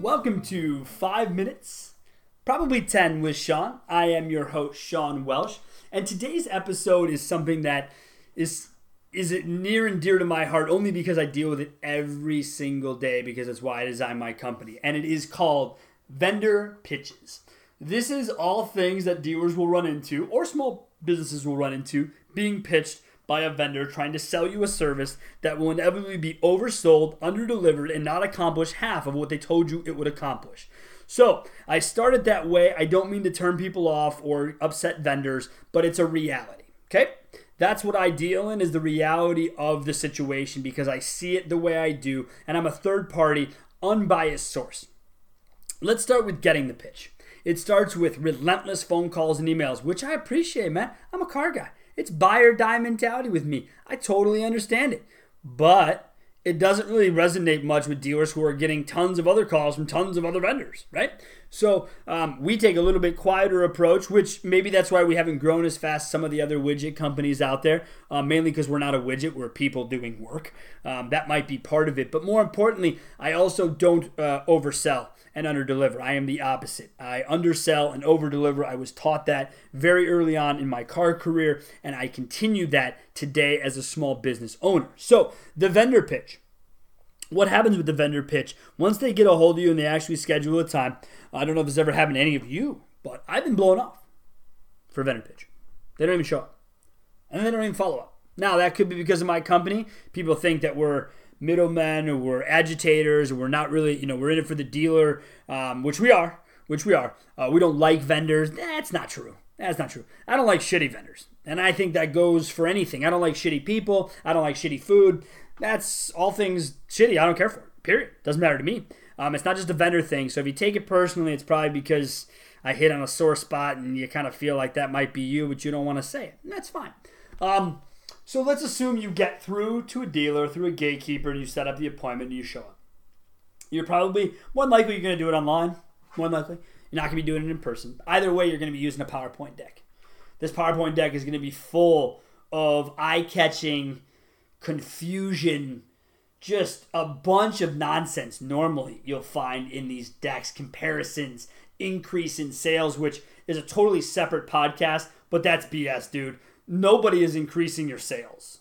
Welcome to 5 Minutes, probably 10 with Sean. I am your host, Sean Welsh, and today's episode is something that is is it near and dear to my heart only because I deal with it every single day because it's why I design my company. And it is called vendor pitches. This is all things that dealers will run into or small businesses will run into being pitched by a vendor trying to sell you a service that will inevitably be oversold, underdelivered, and not accomplish half of what they told you it would accomplish. So I started that way. I don't mean to turn people off or upset vendors, but it's a reality. Okay? That's what I deal in is the reality of the situation because I see it the way I do, and I'm a third party, unbiased source. Let's start with getting the pitch. It starts with relentless phone calls and emails, which I appreciate, man. I'm a car guy. It's buy or die mentality with me. I totally understand it. But it doesn't really resonate much with dealers who are getting tons of other calls from tons of other vendors, right? So um, we take a little bit quieter approach, which maybe that's why we haven't grown as fast as some of the other widget companies out there, uh, mainly because we're not a widget, we're people doing work. Um, that might be part of it. But more importantly, I also don't uh, oversell and underdeliver. I am the opposite. I undersell and overdeliver. I was taught that very early on in my car career, and I continue that today as a small business owner. So, the vendor pitch what happens with the vendor pitch? Once they get a hold of you and they actually schedule a time i don't know if this ever happened to any of you but i've been blown off for vendor pitch. They don't even show up. And they don't even follow up. Now that could be because of my company. People think that we're middlemen or we're agitators or we're not really you know we're in it for the dealer um, which we are which we are. Uh, we don't like vendors. That's not true. That's not true. I don't like shitty vendors. And i think that goes for anything. I don't like shitty people. I don't like shitty food that's all things shitty. I don't care for it. Period. Doesn't matter to me. Um, it's not just a vendor thing. So if you take it personally, it's probably because I hit on a sore spot and you kind of feel like that might be you, but you don't want to say it. And that's fine. Um, so let's assume you get through to a dealer, through a gatekeeper, and you set up the appointment and you show up. You're probably, more likely, you're going to do it online. More likely. You're not going to be doing it in person. Either way, you're going to be using a PowerPoint deck. This PowerPoint deck is going to be full of eye catching confusion, just a bunch of nonsense. Normally, you'll find in these decks comparisons, increase in sales, which is a totally separate podcast, but that's BS, dude. Nobody is increasing your sales.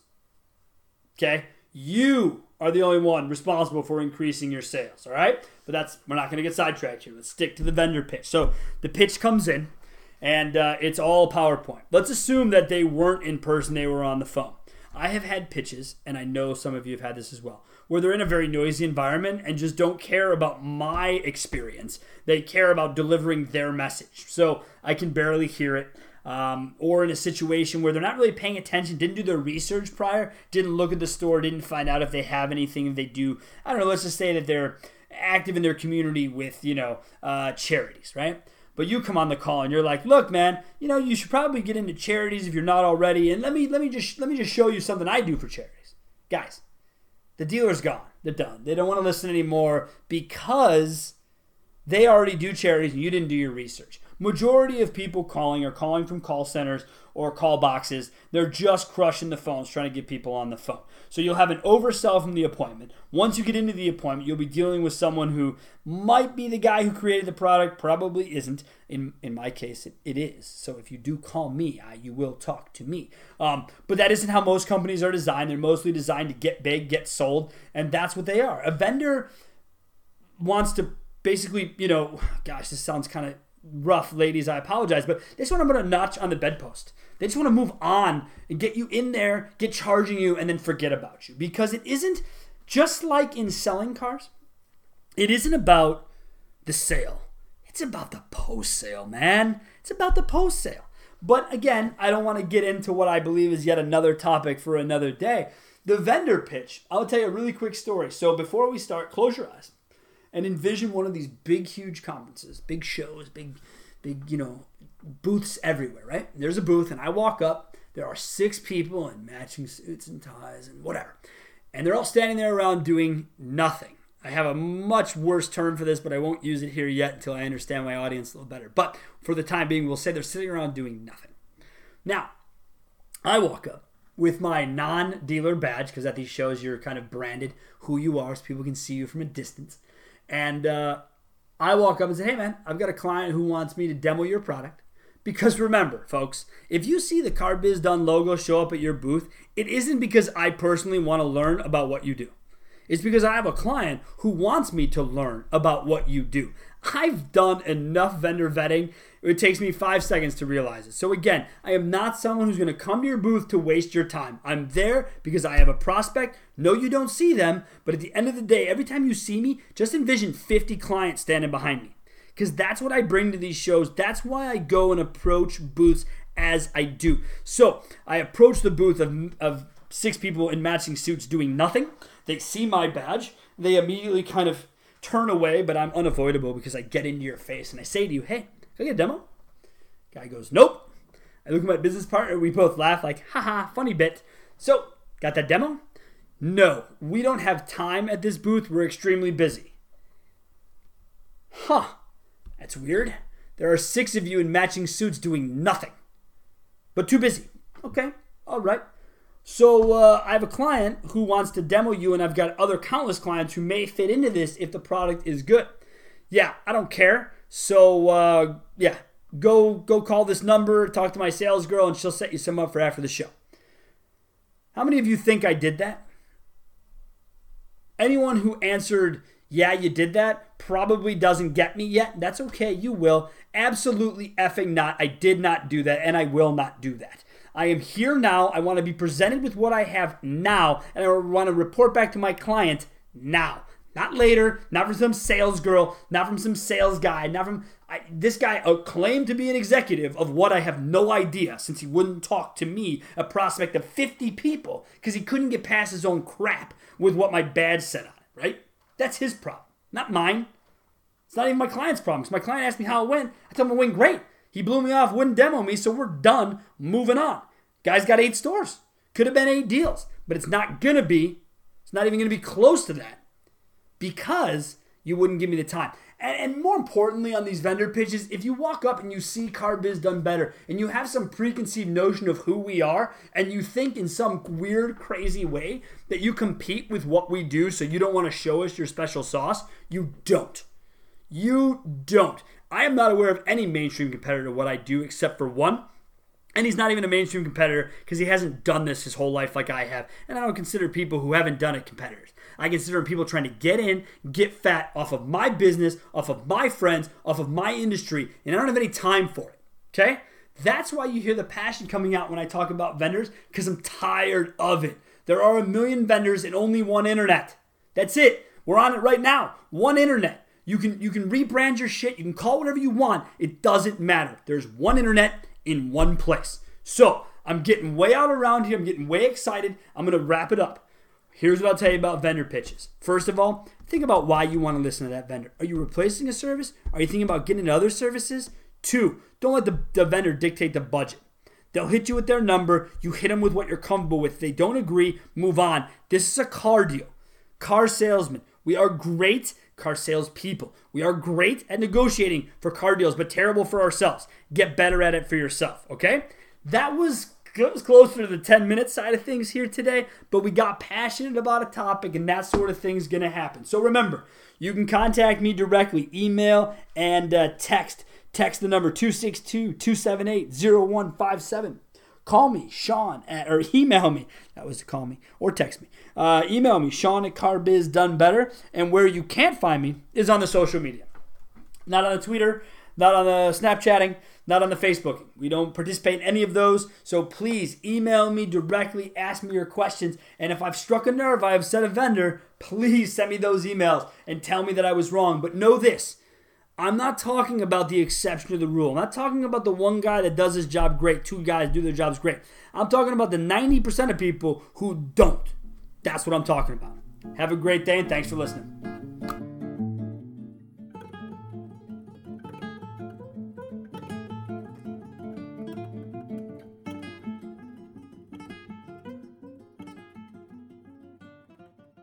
Okay? You are the only one responsible for increasing your sales, all right? But that's, we're not going to get sidetracked here. Let's stick to the vendor pitch. So the pitch comes in and uh, it's all PowerPoint. Let's assume that they weren't in person, they were on the phone. I have had pitches, and I know some of you have had this as well, where they're in a very noisy environment and just don't care about my experience. They care about delivering their message. So I can barely hear it. Um, or in a situation where they're not really paying attention, didn't do their research prior, didn't look at the store, didn't find out if they have anything, they do. I don't know, let's just say that they're active in their community with, you know, uh, charities, right? But you come on the call and you're like, "Look, man, you know, you should probably get into charities if you're not already. And let me let me just let me just show you something I do for charities." Guys, the dealer's gone. They're done. They don't want to listen anymore because they already do charities and you didn't do your research. Majority of people calling are calling from call centers or call boxes. They're just crushing the phones trying to get people on the phone. So you'll have an oversell from the appointment. Once you get into the appointment, you'll be dealing with someone who might be the guy who created the product, probably isn't. In in my case, it, it is. So if you do call me, I, you will talk to me. Um, but that isn't how most companies are designed. They're mostly designed to get big, get sold, and that's what they are. A vendor wants to basically, you know, gosh, this sounds kind of rough, ladies. I apologize, but they just want to put a notch on the bedpost. They just want to move on and get you in there, get charging you, and then forget about you. Because it isn't just like in selling cars, it isn't about the sale. It's about the post sale, man. It's about the post sale. But again, I don't want to get into what I believe is yet another topic for another day. The vendor pitch. I'll tell you a really quick story. So before we start, close your eyes and envision one of these big, huge conferences, big shows, big, big, you know, booths everywhere, right? There's a booth, and I walk up. There are six people in matching suits and ties and whatever. And they're all standing there around doing nothing. I have a much worse term for this, but I won't use it here yet until I understand my audience a little better. But for the time being, we'll say they're sitting around doing nothing. Now, I walk up with my non dealer badge, because at these shows you're kind of branded who you are so people can see you from a distance. And uh, I walk up and say, hey man, I've got a client who wants me to demo your product. Because remember, folks, if you see the Car Biz Done logo show up at your booth, it isn't because I personally want to learn about what you do. It's because I have a client who wants me to learn about what you do. I've done enough vendor vetting. It takes me five seconds to realize it. So, again, I am not someone who's going to come to your booth to waste your time. I'm there because I have a prospect. No, you don't see them, but at the end of the day, every time you see me, just envision 50 clients standing behind me because that's what I bring to these shows. That's why I go and approach booths as I do. So, I approach the booth of, of six people in matching suits doing nothing. They see my badge. They immediately kind of turn away, but I'm unavoidable because I get into your face and I say to you, hey, can I get a demo? Guy goes, nope. I look at my business partner. We both laugh like, haha, funny bit. So, got that demo? No, we don't have time at this booth. We're extremely busy. Huh, that's weird. There are six of you in matching suits doing nothing, but too busy. Okay, all right. So uh, I have a client who wants to demo you, and I've got other countless clients who may fit into this if the product is good. Yeah, I don't care. So uh, yeah, go go call this number, talk to my sales girl, and she'll set you some up for after the show. How many of you think I did that? Anyone who answered, yeah, you did that, probably doesn't get me yet. That's okay, you will. Absolutely effing not. I did not do that, and I will not do that. I am here now. I want to be presented with what I have now, and I want to report back to my client now. Not later, not from some sales girl, not from some sales guy, not from I, this guy uh, claimed to be an executive of what I have no idea since he wouldn't talk to me, a prospect of 50 people, because he couldn't get past his own crap with what my badge said on it, right? That's his problem, not mine. It's not even my client's problem. Because my client asked me how it went. I told him it went great. He blew me off, wouldn't demo me, so we're done. Moving on. Guy's got eight stores. Could have been eight deals, but it's not going to be. It's not even going to be close to that because you wouldn't give me the time. And, and, more importantly, on these vendor pitches, if you walk up and you see Car Biz done better and you have some preconceived notion of who we are and you think in some weird, crazy way that you compete with what we do so you don't want to show us your special sauce, you don't. You don't. I am not aware of any mainstream competitor to what I do except for one. And he's not even a mainstream competitor because he hasn't done this his whole life like I have. And I don't consider people who haven't done it competitors. I consider people trying to get in, get fat off of my business, off of my friends, off of my industry, and I don't have any time for it. Okay? That's why you hear the passion coming out when I talk about vendors because I'm tired of it. There are a million vendors and only one internet. That's it. We're on it right now. One internet. You can you can rebrand your shit. You can call whatever you want. It doesn't matter. There's one internet in one place. So I'm getting way out around here. I'm getting way excited. I'm gonna wrap it up. Here's what I'll tell you about vendor pitches. First of all, think about why you want to listen to that vendor. Are you replacing a service? Are you thinking about getting other services? Two, don't let the, the vendor dictate the budget. They'll hit you with their number. You hit them with what you're comfortable with. If they don't agree, move on. This is a car deal. Car salesman. We are great car salespeople. We are great at negotiating for car deals, but terrible for ourselves. Get better at it for yourself, okay? That was was closer to the 10 minute side of things here today, but we got passionate about a topic and that sort of thing's gonna happen. So remember, you can contact me directly, email and uh, text. Text the number 262 278 0157. Call me, Sean, at, or email me. That was to call me, or text me. Uh, email me, Sean at Carbiz Done Better. And where you can't find me is on the social media. Not on the Twitter, not on the Snapchatting, not on the Facebook. We don't participate in any of those. So please email me directly, ask me your questions. And if I've struck a nerve, I have set a vendor, please send me those emails and tell me that I was wrong. But know this I'm not talking about the exception to the rule. I'm not talking about the one guy that does his job great, two guys do their jobs great. I'm talking about the 90% of people who don't. That's what I'm talking about. Have a great day and thanks for listening.